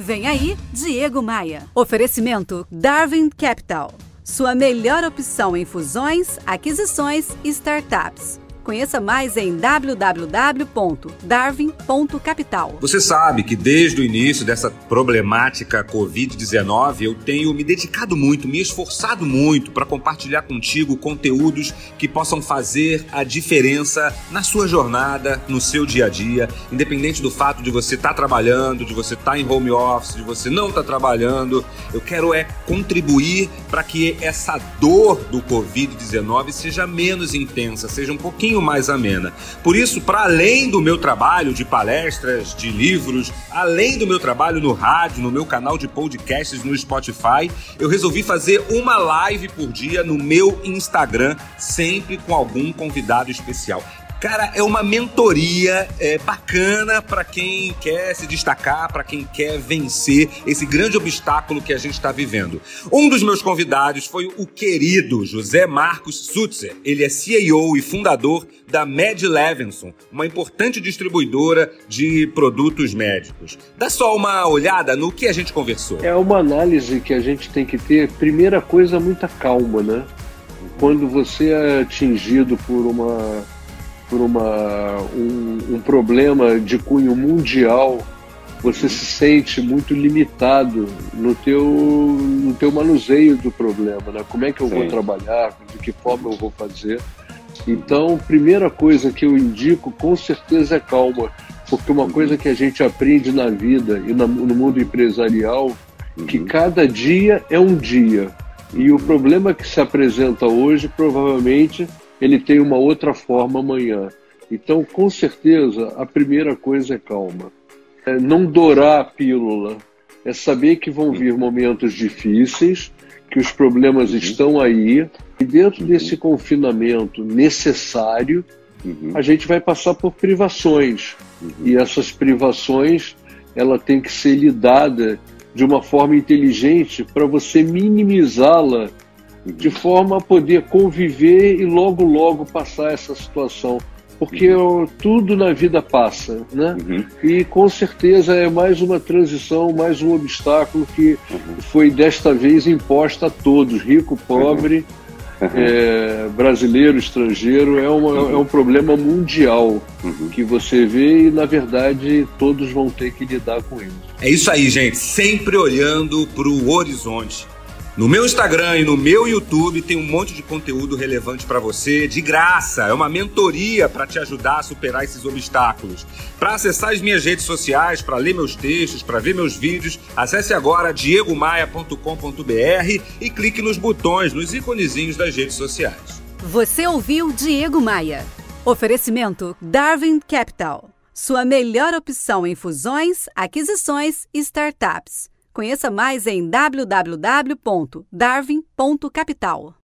Vem aí, Diego Maia. Oferecimento Darwin Capital. Sua melhor opção em fusões, aquisições e startups. Conheça mais em www.darwin.capital. Você sabe que desde o início dessa problemática Covid-19 eu tenho me dedicado muito, me esforçado muito para compartilhar contigo conteúdos que possam fazer a diferença na sua jornada, no seu dia a dia, independente do fato de você estar tá trabalhando, de você estar tá em home office, de você não estar tá trabalhando. Eu quero é contribuir para que essa dor do Covid-19 seja menos intensa, seja um pouquinho pouquinho mais amena. Por isso, para além do meu trabalho de palestras, de livros, além do meu trabalho no rádio, no meu canal de podcasts no Spotify, eu resolvi fazer uma live por dia no meu Instagram, sempre com algum convidado especial. Cara, é uma mentoria é, bacana para quem quer se destacar, para quem quer vencer esse grande obstáculo que a gente está vivendo. Um dos meus convidados foi o querido José Marcos Sutzer. Ele é CEO e fundador da Med Levinson, uma importante distribuidora de produtos médicos. Dá só uma olhada no que a gente conversou. É uma análise que a gente tem que ter, primeira coisa, muita calma, né? Quando você é atingido por uma por uma, um, um problema de cunho mundial, você se sente muito limitado no teu, no teu manuseio do problema, né? Como é que eu Sim. vou trabalhar, de que forma eu vou fazer. Então, primeira coisa que eu indico, com certeza, é calma, porque uma coisa que a gente aprende na vida e no mundo empresarial, que uhum. cada dia é um dia. E o problema que se apresenta hoje, provavelmente, ele tem uma outra forma amanhã. Então, com certeza, a primeira coisa é calma. É não dourar a pílula, é saber que vão vir momentos difíceis, que os problemas estão aí, e dentro desse confinamento necessário, a gente vai passar por privações. E essas privações, ela tem que ser lidada de uma forma inteligente para você minimizá-la de forma a poder conviver e logo, logo passar essa situação. Porque uhum. tudo na vida passa, né? Uhum. E com certeza é mais uma transição, mais um obstáculo que uhum. foi desta vez imposta a todos, rico, pobre, uhum. é, brasileiro, estrangeiro. É, uma, é um problema mundial uhum. que você vê e, na verdade, todos vão ter que lidar com isso. É isso aí, gente. Sempre olhando para o horizonte no meu Instagram e no meu YouTube tem um monte de conteúdo relevante para você, de graça. É uma mentoria para te ajudar a superar esses obstáculos. Para acessar as minhas redes sociais, para ler meus textos, para ver meus vídeos, acesse agora diegomaia.com.br e clique nos botões, nos íconezinhos das redes sociais. Você ouviu Diego Maia. Oferecimento Darwin Capital. Sua melhor opção em fusões, aquisições e startups. Conheça mais em www.darwin.capital.